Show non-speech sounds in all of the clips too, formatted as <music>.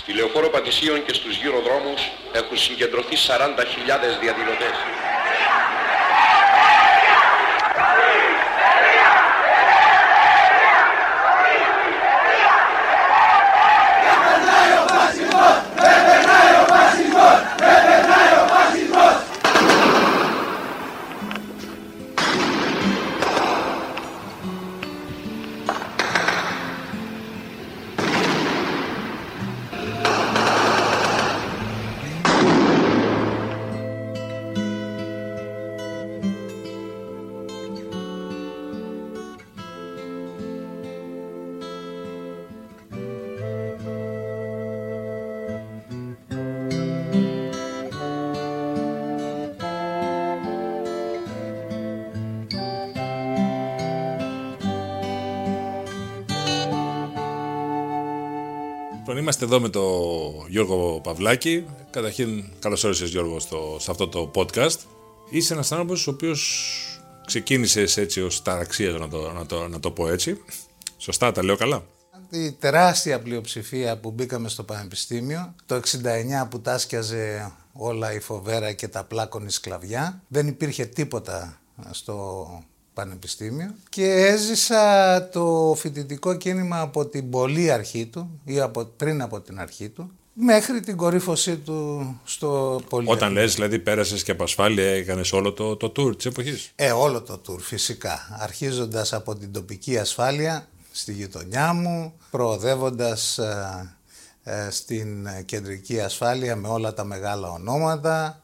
Στη Λεωφόρο Πατησίων και στους γύρω δρόμους έχουν συγκεντρωθεί 40.000 διαδηλωτές. Είμαστε εδώ με τον Γιώργο Παυλάκη. Καταρχήν, καλώς όρισες Γιώργο στο, σε αυτό το podcast. Είσαι ένας άνθρωπος ο οποίος ξεκίνησες έτσι ως ταραξίας, να το, να, το, να το πω έτσι. Σωστά, τα λέω καλά; Η τεράστια πλειοψηφία που μπήκαμε στο Πανεπιστήμιο, το 69 που τάσκιαζε όλα η φοβέρα και τα πλάκωνη σκλαβιά, δεν υπήρχε τίποτα στο πανεπιστήμιο και έζησα το φοιτητικό κίνημα από την πολύ αρχή του ή από, πριν από την αρχή του μέχρι την κορύφωσή του στο πολύ. Όταν λες δηλαδή πέρασες και από ασφάλεια έκανες όλο το, το tour της εποχής. Ε, όλο το tour φυσικά. Αρχίζοντας από την τοπική ασφάλεια στη γειτονιά μου, προοδεύοντας ε, ε, στην κεντρική ασφάλεια με όλα τα μεγάλα ονόματα,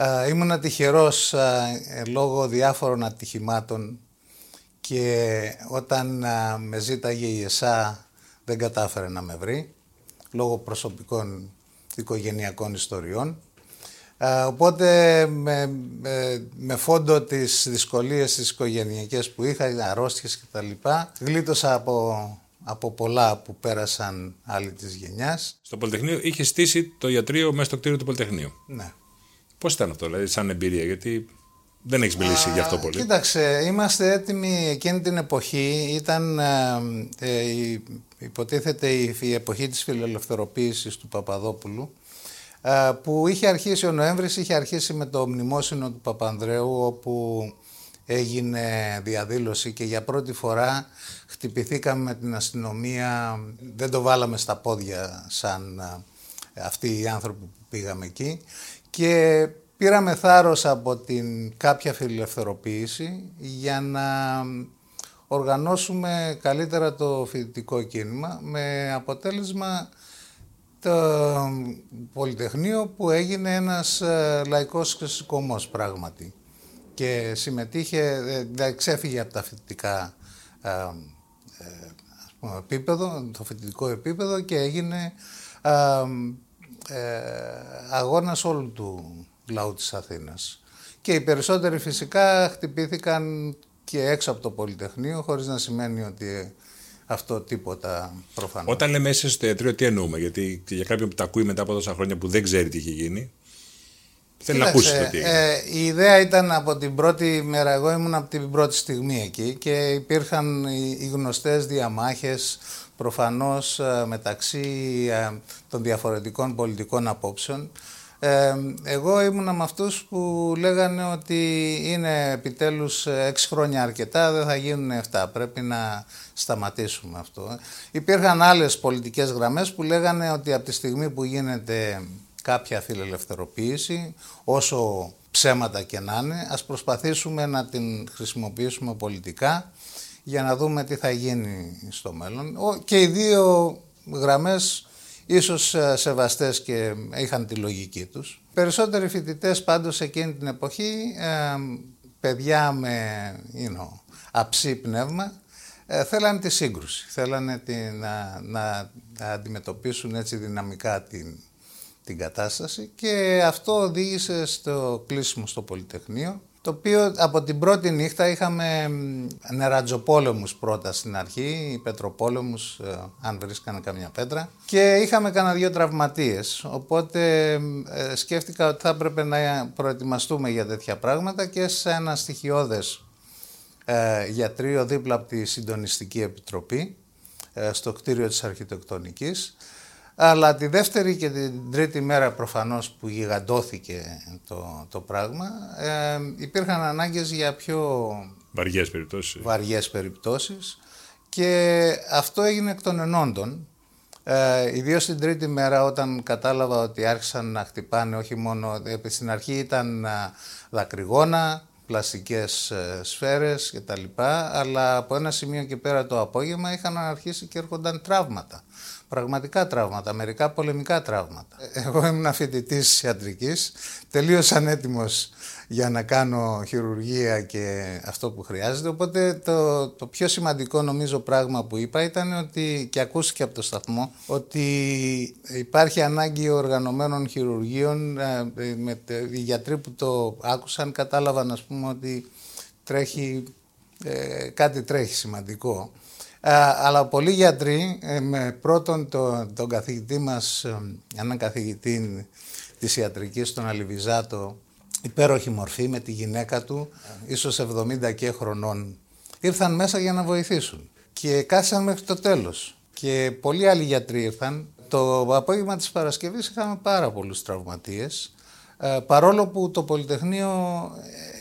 Uh, ήμουν τυχερός λόγω διάφορων ατυχημάτων και όταν με ζήταγε η ΕΣΑ δεν κατάφερε να με βρει λόγω προσωπικών οικογενειακών ιστοριών. οπότε με, με, φόντο τις δυσκολίες τις οικογενειακές που είχα, αρρώστιες κτλ. Γλίτωσα από, από πολλά που πέρασαν άλλοι της γενιάς. Στο Πολυτεχνείο είχε στήσει το ιατρείο μέσα στο κτίριο του Πολυτεχνείου. Ναι. Πώς ήταν αυτό, δηλαδή, σαν εμπειρία, γιατί δεν έχεις μιλήσει γι' αυτό πολύ. Κοίταξε, είμαστε έτοιμοι εκείνη την εποχή. Ήταν, ε, ε υποτίθεται, η, η εποχή της φιλελευθεροποίησης του Παπαδόπουλου ε, που είχε αρχίσει ο Νοέμβρης, είχε αρχίσει με το μνημόσυνο του Παπανδρέου όπου έγινε διαδήλωση και για πρώτη φορά χτυπηθήκαμε με την αστυνομία, δεν το βάλαμε στα πόδια σαν ε, αυτοί οι άνθρωποι που πήγαμε εκεί και πήραμε θάρρος από την κάποια φιλελευθεροποίηση για να οργανώσουμε καλύτερα το φοιτητικό κίνημα με αποτέλεσμα το Πολυτεχνείο που έγινε ένας ε, λαϊκός κομμός πράγματι. Και συμμετείχε, ε, ξέφυγε από τα φοιτητικά ε, πούμε, επίπεδο, το φοιτητικό επίπεδο και έγινε ε, αγώνας όλου του λαού της Αθήνας. Και οι περισσότεροι φυσικά χτυπήθηκαν και έξω από το Πολυτεχνείο, χωρίς να σημαίνει ότι αυτό τίποτα προφανώς. Όταν λέμε μέσα στο θεατρίο, τι εννοούμε, γιατί για κάποιον που τα ακούει μετά από τόσα χρόνια που δεν ξέρει τι έχει γίνει, θέλει να ακούσει το τι ε, η ιδέα ήταν από την πρώτη μέρα, εγώ ήμουν από την πρώτη στιγμή εκεί και υπήρχαν οι γνωστές διαμάχες προφανώς ε, μεταξύ ε, των διαφορετικών πολιτικών απόψεων. Ε, εγώ ήμουνα με αυτούς που λέγανε ότι είναι επιτέλους έξι χρόνια αρκετά, δεν θα γίνουν 7, πρέπει να σταματήσουμε αυτό. Υπήρχαν άλλες πολιτικές γραμμές που λέγανε ότι από τη στιγμή που γίνεται κάποια φιλελευθεροποίηση, όσο ψέματα και να είναι, ας προσπαθήσουμε να την χρησιμοποιήσουμε πολιτικά για να δούμε τι θα γίνει στο μέλλον. Και οι δύο γραμμές ίσως ε, σεβαστές και είχαν τη λογική τους. Περισσότεροι φοιτητές πάντως εκείνη την εποχή, ε, παιδιά με you know, αψί πνεύμα, ε, θέλανε τη σύγκρουση, θέλανε τη, να, να, αντιμετωπίσουν έτσι δυναμικά την, την κατάσταση και αυτό οδήγησε στο κλείσιμο στο Πολυτεχνείο το οποίο από την πρώτη νύχτα είχαμε νερατζοπόλεμους πρώτα στην αρχή, οι πετροπόλεμους, ε, αν βρίσκανε καμιά πέτρα, και είχαμε κανένα δύο τραυματίες, οπότε ε, σκέφτηκα ότι θα έπρεπε να προετοιμαστούμε για τέτοια πράγματα και σε ένα στοιχειώδες ε, γιατρείο δίπλα από τη Συντονιστική Επιτροπή, στο κτίριο της Αρχιτεκτονικής, Αλλά τη δεύτερη και την τρίτη μέρα προφανώς που γιγαντώθηκε το, το πράγμα ε, υπήρχαν ανάγκες για πιο βαριές περιπτώσεις. βαριές περιπτώσεις και αυτό έγινε εκ των ενόντων. Ε, ιδίως την τρίτη μέρα όταν κατάλαβα ότι άρχισαν να χτυπάνε όχι μόνο, ε, στην αρχή ήταν ε, δακρυγόνα, πλαστικές ε, σφαίρες και τα λοιπά, αλλά από ένα σημείο και πέρα το απόγευμα είχαν αρχίσει και έρχονταν τραύματα. Πραγματικά τραύματα, μερικά πολεμικά τραύματα. Εγώ ήμουν φοιτητής ιατρικής, τελείωσα έτοιμο για να κάνω χειρουργία και αυτό που χρειάζεται. Οπότε το, το πιο σημαντικό νομίζω πράγμα που είπα ήταν ότι, και ακούστηκε από το σταθμό, ότι υπάρχει ανάγκη οργανωμένων χειρουργείων. Ε, με, οι γιατροί που το άκουσαν κατάλαβαν ας πούμε ότι τρέχει, ε, κάτι τρέχει σημαντικό. Ε, αλλά πολλοί γιατροί, ε, με πρώτον τον, τον καθηγητή μας, ε, έναν καθηγητή της ιατρικής, τον Αλιβιζάτο, υπέροχη μορφή με τη γυναίκα του, ίσως 70 και χρονών, ήρθαν μέσα για να βοηθήσουν και κάθισαν μέχρι το τέλος. Και πολλοί άλλοι γιατροί ήρθαν. Το απόγευμα της Παρασκευής είχαμε πάρα πολλούς τραυματίες, παρόλο που το Πολυτεχνείο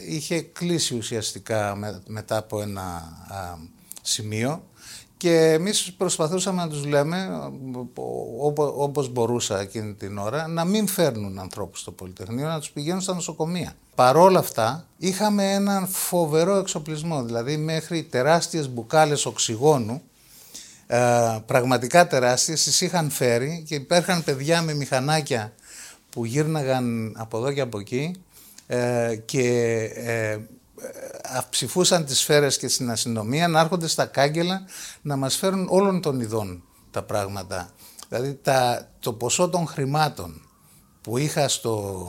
είχε κλείσει ουσιαστικά μετά από ένα σημείο και εμείς προσπαθούσαμε να τους λέμε, όπως μπορούσα εκείνη την ώρα, να μην φέρνουν ανθρώπους στο Πολυτεχνείο, να τους πηγαίνουν στα νοσοκομεία. Παρόλα αυτά, είχαμε έναν φοβερό εξοπλισμό, δηλαδή μέχρι τεράστιες μπουκάλες οξυγόνου, ε, πραγματικά τεράστιες, τις είχαν φέρει και υπέρχαν παιδιά με μηχανάκια που γύρναγαν από εδώ και από εκεί ε, και ε, ψηφούσαν τις σφαίρες και στην αστυνομία να έρχονται στα κάγκελα να μας φέρουν όλων των ειδών τα πράγματα. Δηλαδή τα, το ποσό των χρημάτων που είχα στο,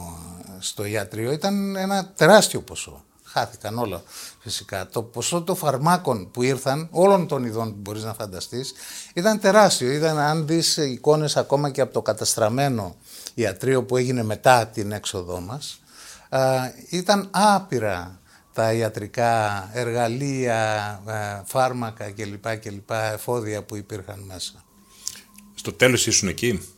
στο ιατρείο ήταν ένα τεράστιο ποσό. Χάθηκαν όλα φυσικά. Το ποσό των φαρμάκων που ήρθαν, όλων των ειδών που μπορείς να φανταστείς, ήταν τεράστιο. Ήταν αν δεις εικόνες ακόμα και από το καταστραμμένο ιατρείο που έγινε μετά την έξοδό μας, ήταν άπειρα τα ιατρικά εργαλεία, ε, φάρμακα κλπ. κλπ. εφόδια που υπήρχαν μέσα. Στο τέλος ήσουν εκεί;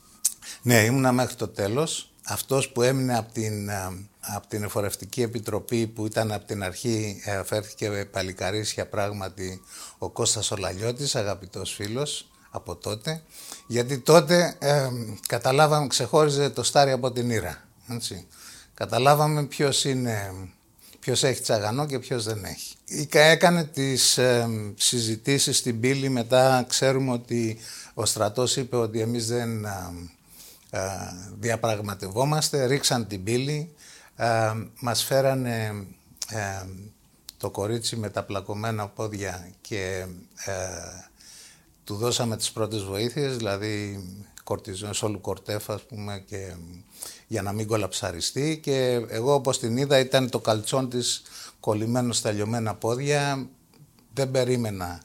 Ναι, ήμουνα μέχρι το τέλος. Αυτός που έμεινε από την, ε, από την Εφορευτική Επιτροπή που ήταν από την αρχή, ε, φέρθηκε παλικαρίσια πράγματι ο Κώστας Ολαλιώτης, αγαπητός φίλος από τότε, γιατί τότε ε, καταλάβαμε, ξεχώριζε το στάρι από την Ήρα. Έτσι. Καταλάβαμε ποιος είναι ποιος έχει τσαγανό και ποιος δεν έχει. Έκανε τις ε, συζητήσεις στην πύλη, μετά ξέρουμε ότι ο στρατός είπε ότι εμείς δεν ε, ε, διαπραγματευόμαστε, ρίξαν την πύλη, ε, μας φέρανε το κορίτσι με τα πλακωμένα πόδια και του δώσαμε τις πρώτες βοήθειες, δηλαδή κορτιζόν, όλου κορτέφα, ας πούμε, και για να μην κολαψαριστεί και εγώ όπως την είδα ήταν το καλτσόν της κολλημένος στα λιωμένα πόδια. Δεν περίμενα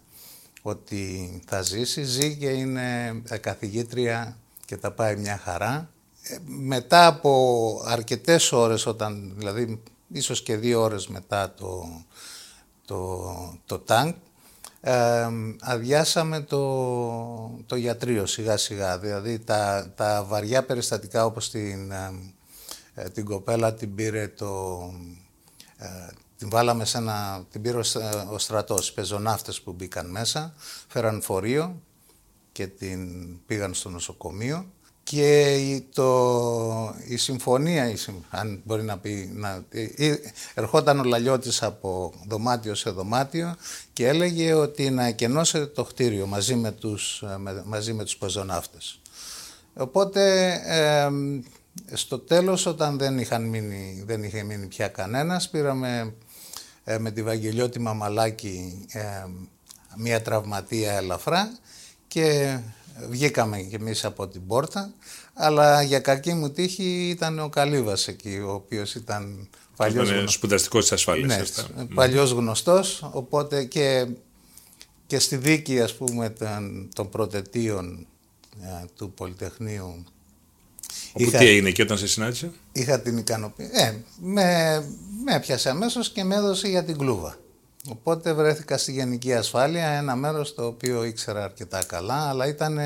ότι θα ζήσει. Ζει και είναι καθηγήτρια και τα πάει μια χαρά. Ε, μετά από αρκετές ώρες, όταν, δηλαδή ίσως και δύο ώρες μετά το, το, το τάγκ, ε, αδειάσαμε το, το γιατρείο σιγά σιγά. Δηλαδή τα, τα βαριά περιστατικά όπως την, ε, την κοπέλα την πήρε το... Ε, την βάλαμε σε ένα, την πήρε ο στρατός, οι πεζοναύτες που μπήκαν μέσα, φέραν φορείο και την πήγαν στο νοσοκομείο και το, η συμφωνία, αν μπορεί να πει, να, ερχόταν ο Λαλιώτης από δωμάτιο σε δωμάτιο και έλεγε ότι να εκενώσετε το κτίριο μαζί με τους, μαζί με τους πεζοναύτες. Οπότε στο τέλος όταν δεν, είχαν μείνει, δεν είχε μείνει πια κανένας πήραμε ε, με τη Βαγγελιώτη Μαμαλάκη μία τραυματία ελαφρά και Βγήκαμε κι εμείς από την πόρτα, αλλά για κακή μου τύχη ήταν ο Καλύβας εκεί, ο οποίος ήταν παλιός ήταν γνωστός. σπουδαστικός της ασφάλειας. Ναι, παλιός γνωστός, οπότε και, και στη δίκη ας πούμε των, των πρωτετίων ε, του Πολυτεχνείου Όπου είχα, τι έγινε και όταν σε συνάντησε; Είχα την ικανοποίηση. Ε, με, με έπιασε αμέσως και με έδωσε για την κλούβα. Οπότε βρέθηκα στη Γενική Ασφάλεια, ένα μέρος το οποίο ήξερα αρκετά καλά, αλλά ήταν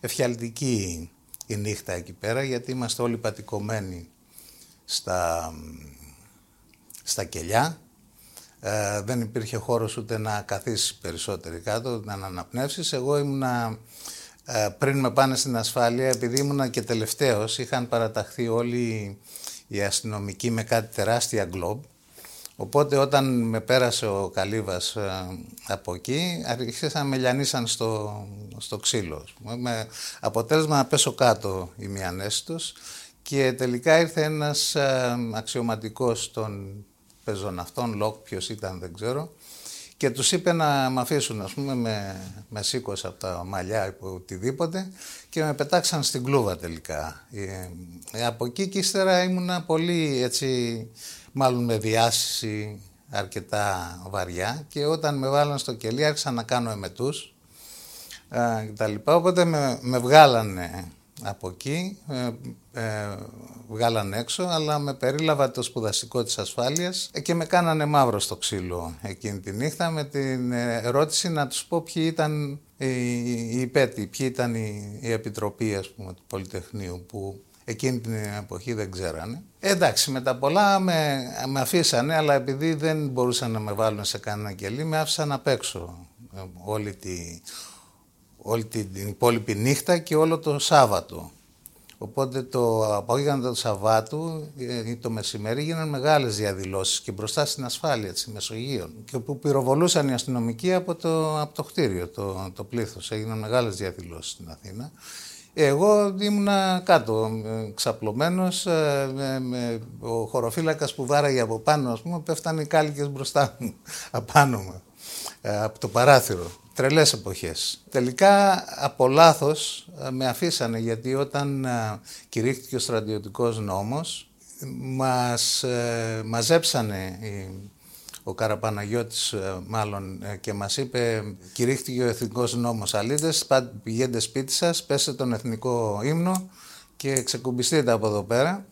εφιαλτική η νύχτα εκεί πέρα γιατί είμαστε όλοι πατικωμένοι στα, στα κελιά. Ε, δεν υπήρχε χώρος ούτε να καθίσεις περισσότερο κάτω, να αναπνεύσεις. Εγώ ήμουνα ε, πριν με πάνε στην ασφάλεια, επειδή ήμουνα και τελευταίος, είχαν παραταχθεί όλοι οι αστυνομικοί με κάτι τεράστια γκλόμπ. Οπότε όταν με πέρασε ο Καλύβας ε, από εκεί, άρχισαν να με λιανίσαν στο, στο ξύλο. Με αποτέλεσμα να πέσω κάτω η τους και τελικά ήρθε ένας ε, αξιωματικός των πεζοναυτών, ΛΟΚ, ποιος ήταν δεν ξέρω, και τους είπε να με αφήσουν, ας πούμε, με, με σήκωσε από τα μαλλιά ή οτιδήποτε και με πετάξαν στην κλούβα τελικά. Ε, ε, από εκεί και ύστερα ήμουνα πολύ έτσι, μάλλον με διάσηση αρκετά βαριά και όταν με βάλαν στο κελί άρχισα να κάνω εμετούς ε, κτλ. Οπότε με, με βγάλανε από εκεί, ε, ε, βγάλαν έξω, αλλά με περίλαβα το σπουδαστικό της ασφάλειας και με κάνανε μαύρο στο ξύλο εκείνη τη νύχτα με την ερώτηση να τους πω ποιοι ήταν οι, οι υπέτοι, ποιοι ήταν η, η επιτροπή ας πούμε, του Πολυτεχνείου που εκείνη την εποχή δεν ξέρανε. εντάξει, με τα πολλά με, με αφήσανε, αλλά επειδή δεν μπορούσαν να με βάλουν σε κανένα κελί, με άφησαν απ' έξω ε, όλη τη, όλη την υπόλοιπη νύχτα και όλο το Σάββατο. Οπότε το απόγευμα του Σαββάτου ε, ή το μεσημέρι έγιναν μεγάλες διαδηλώσεις και μπροστά στην ασφάλεια της Μεσογείων και που πυροβολούσαν οι αστυνομικοί από το, από το κτίριο, το, το πλήθος. Έγιναν μεγάλες διαδηλώσεις στην Αθήνα. Εγώ ήμουνα κάτω, ε, ξαπλωμένος, ε, με, ο χωροφύλακας που βάραγε από πάνω, ας πούμε, πέφτανε οι κάλικες μπροστά μου, <laughs> απάνω μου, από το παράθυρο τρελές εποχές. Τελικά από λάθος ε, με αφήσανε γιατί όταν ε, κηρύχθηκε ο στρατιωτικός νόμος μας ε, μαζέψανε ο Καραπαναγιώτης μάλλον και μας είπε κηρύχθηκε ο εθνικός νόμος αλήτες πηγαίνετε σπίτι σας, πέστε τον εθνικό ύμνο και ξεκουμπιστείτε από εδώ πέρα.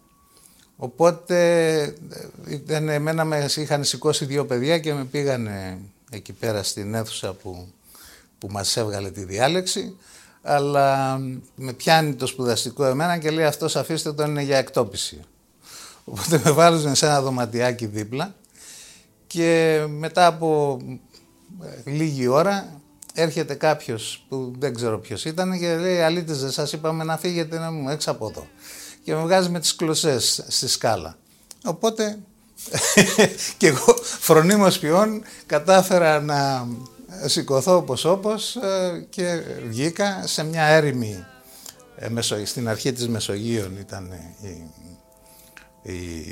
Οπότε εμένα με είχαν σηκώσει δύο παιδιά και με πήγανε εκεί πέρα στην αίθουσα που που μας έβγαλε τη διάλεξη, αλλά με πιάνει το σπουδαστικό εμένα και λέει αυτός αφήστε τον είναι για εκτόπιση. Οπότε με βάλουν σε ένα δωματιάκι δίπλα και μετά από ε, λίγη ώρα έρχεται κάποιος που δεν ξέρω ποιος ήταν και λέει αλήτες δεν σας είπαμε να φύγετε να μου έξω από εδώ. Και με βγάζει με τις κλωσές στη σκάλα. Οπότε <laughs> και εγώ φρονίμως ποιόν κατάφερα να σηκωθώ όπως όπως ε, και βγήκα σε μια έρημη ε, στην αρχή της Μεσογείων ήταν η, η,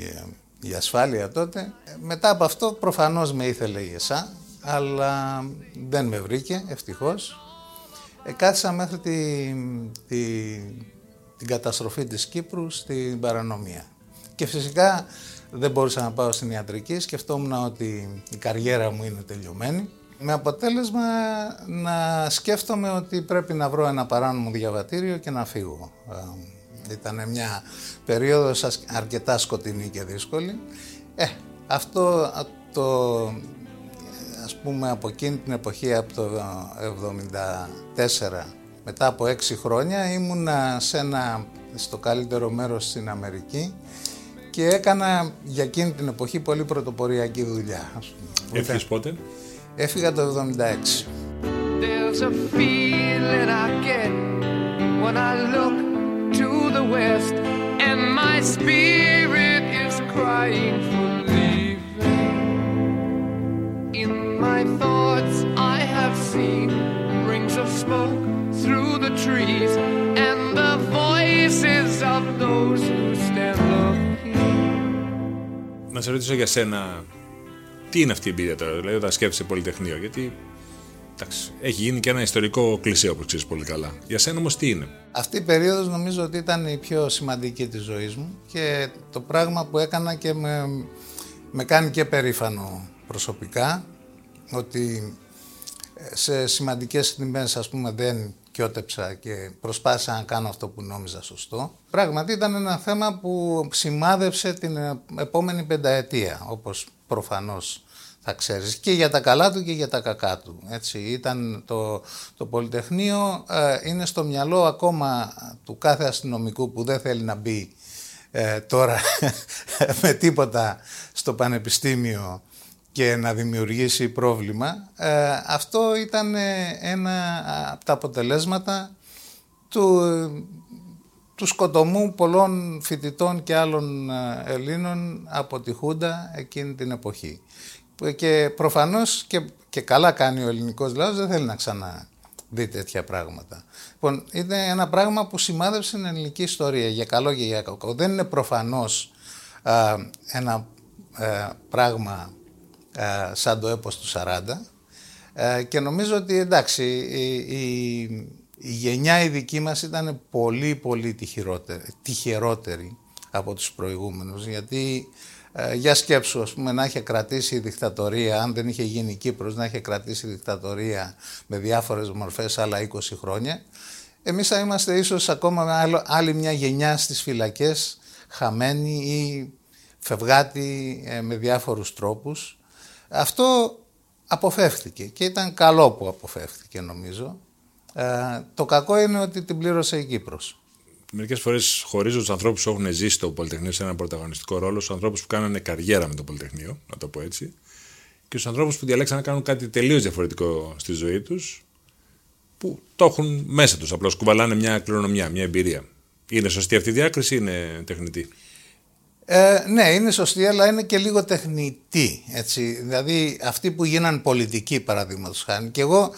η ασφάλεια τότε. Μετά από αυτό προφανώς με ήθελε η ΕΣΑ αλλά δεν με βρήκε ευτυχώς. Ε, κάθισα μέχρι τη, τη, την καταστροφή της Κύπρου στην παρανομία. Και φυσικά δεν μπορούσα να πάω στην ιατρική, σκεφτόμουν ότι η καριέρα μου είναι τελειωμένη με αποτέλεσμα να σκέφτομαι ότι πρέπει να βρω ένα παράνομο διαβατήριο και να φύγω. Ε, ήταν μια περίοδος αρκετά σκοτεινή και δύσκολη. Ε, αυτό το, ας πούμε από εκείνη την εποχή, από το 1974, μετά από έξι χρόνια, ήμουνα σε ένα, στο καλύτερο μέρος στην Αμερική και έκανα για εκείνη την εποχή πολύ πρωτοποριακή δουλειά. Έφυγες πότε; Έφυγα το 76. There's a feeling I get when I look to the west and my spirit is crying for leaving. In my thoughts I have seen rings of smoke through the trees and the voices of those who stand looking. Να σε ρωτήσω για σένα τι είναι αυτή η εμπειρία τώρα, δηλαδή όταν σκέφτεσαι Πολυτεχνείο, γιατί εντάξει, έχει γίνει και ένα ιστορικό κλισέ όπως ξέρεις πολύ καλά. Για σένα όμως τι είναι; Αυτή η περίοδος νομίζω ότι ήταν η πιο σημαντική της ζωής μου και το πράγμα που έκανα και με, με κάνει και περήφανο προσωπικά ότι ε, σε σημαντικές στιγμές ας πούμε δεν κιότεψα και προσπάθησα να κάνω αυτό που νόμιζα σωστό. Πράγματι ήταν ένα θέμα που σημάδεψε την ε, επόμενη πενταετία όπως προφανώς θα ξέρεις και για τα καλά του και για τα κακά του. Έτσι, ήταν το, το Πολυτεχνείο ε, είναι στο μυαλό ακόμα του κάθε αστυνομικού που δεν θέλει να μπει ε, τώρα <laughs> με τίποτα στο πανεπιστήμιο και να δημιουργήσει πρόβλημα. Ε, αυτό ήταν ένα από τα αποτελέσματα του, του σκοτωμού πολλών φοιτητών και άλλων Ελλήνων από τη Χούντα εκείνη την εποχή και προφανώς και, και καλά κάνει ο ελληνικός λαός δεν θέλει να ξαναδεί τέτοια πράγματα. Λοιπόν, είναι ένα πράγμα που σημάδεψε την ελληνική ιστορία για καλό και για κακό. Δεν είναι προφανώς ένα ε, πράγμα σαν το έπος του 40 ε, και νομίζω ότι εντάξει η, η, η γενιά η δική μας ήταν πολύ πολύ τυχερότερη από τους προηγούμενους γιατί ε, για σκέψου, ας πούμε, να είχε κρατήσει η δικτατορία, αν δεν είχε γίνει Κύπρος, να είχε κρατήσει η δικτατορία με διάφορες μορφές άλλα 20 χρόνια. Εμείς θα είμαστε ίσως ακόμα με άλλη μια γενιά στις φυλακές, χαμένη ή φευγάτη ε, με διάφορους τρόπους. Αυτό αποφεύθηκε και ήταν καλό που αποφεύθηκε νομίζω. Ε, το κακό είναι ότι την πλήρωσε η Κύπρος μερικές φορές χωρίζω τους ανθρώπους που έχουν ζήσει το Πολυτεχνείο σε ένα πρωταγωνιστικό ρόλο, στους ανθρώπους που κάνανε καριέρα με το Πολυτεχνείο, να το πω έτσι, και στους ανθρώπους που διαλέξαν να κάνουν κάτι τελείως διαφορετικό στη ζωή τους, που το έχουν μέσα τους. Απλώς κουβαλάνε μια κληρονομιά, μια εμπειρία. Είναι σωστή αυτή η διάκριση ή είναι τεχνητή; Ε, ναι, είναι σωστή, αλλά είναι και λίγο τεχνητή. Έτσι. Δηλαδή, αυτοί που γίναν πολιτικοί, παραδείγματος χάρη. Και εγώ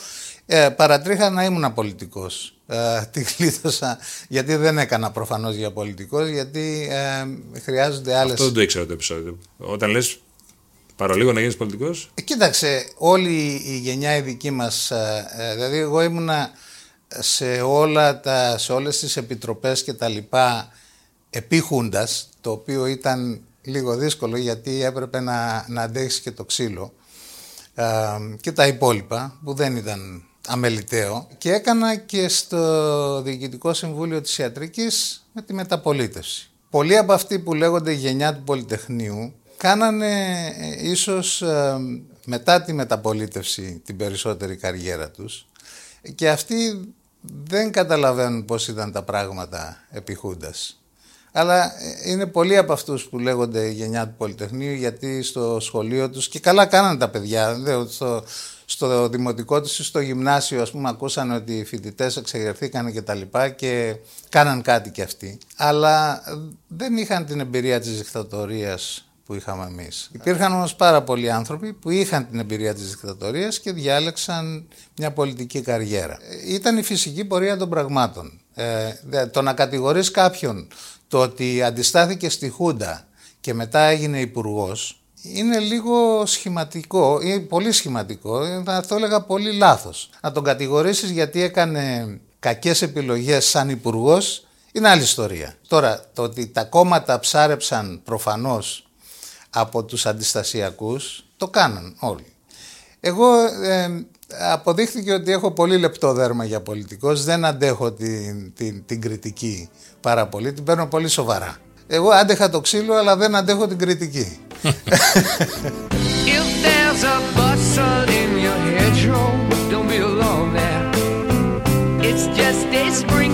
ε, παρατρίχα να ήμουν πολιτικό. Ε, τη γλίτωσα γιατί δεν έκανα προφανώς για πολιτικός, γιατί ε, χρειάζονται άλλε. Αυτό δεν το ήξερα το επεισόδιο. Όταν λες παρολίγο να γίνεις πολιτικός. Ε, κοίταξε, όλη η γενιά η δική μας. Ε, ε, δηλαδή, εγώ ήμουνα σε, όλα τα, σε όλες τις επιτροπές και τα λοιπά επίχουντας, το οποίο ήταν λίγο δύσκολο γιατί έπρεπε να, να αντέχεις και το ξύλο και τα υπόλοιπα που δεν ήταν αμεληταίο και έκανα και στο Διοικητικό Συμβούλιο της Ιατρικής με τη μεταπολίτευση. Πολλοί από αυτοί που λέγονται γενιά του Πολυτεχνείου κάνανε ε, ίσως ε, μετά τη μεταπολίτευση την περισσότερη καριέρα τους και αυτοί δεν καταλαβαίνουν πώς ήταν τα πράγματα επί Χούντας. Αλλά ε, είναι πολλοί από αυτούς που λέγονται γενιά του Πολυτεχνείου γιατί στο σχολείο τους και καλά κάνανε τα παιδιά. Στο, στο δημοτικό τους ή στο γυμνάσιο ας πούμε ακούσαν ότι οι φοιτητές εξεγερθήκαν και τα λοιπά και κάναν κάτι κι αυτοί. Αλλά δεν είχαν την εμπειρία της δικτατορίας που είχαμε εμείς. Υπήρχαν όμως πάρα πολλοί άνθρωποι που είχαν την εμπειρία της δικτατορίας και διάλεξαν μια πολιτική καριέρα. Ήταν η φυσική πορεία των πραγμάτων. Ε, το να κατηγορείς κάποιον το ότι αντιστάθηκε στη Χούντα και μετά έγινε υπουργός είναι λίγο σχηματικό, ή πολύ σχηματικό, θα το έλεγα πολύ λάθος. Να τον κατηγορήσεις γιατί έκανε κακές επιλογές σαν υπουργός είναι άλλη ιστορία. Τώρα, το ότι τα κόμματα ψάρεψαν προφανώς από τους αντιστασιακούς, το κάναν όλοι. Εγώ ε, αποδείχθηκε ότι έχω πολύ λεπτό δέρμα για πολιτικός, δεν αντέχω την, την, την κριτική πάρα πολύ, την παίρνω πολύ σοβαρά. Εγώ άντεχα το ξύλο, αλλά δεν αντέχω την κριτική. <laughs> If there's a bustle in your hedgerow, don't be alone there. It's just a sprinkle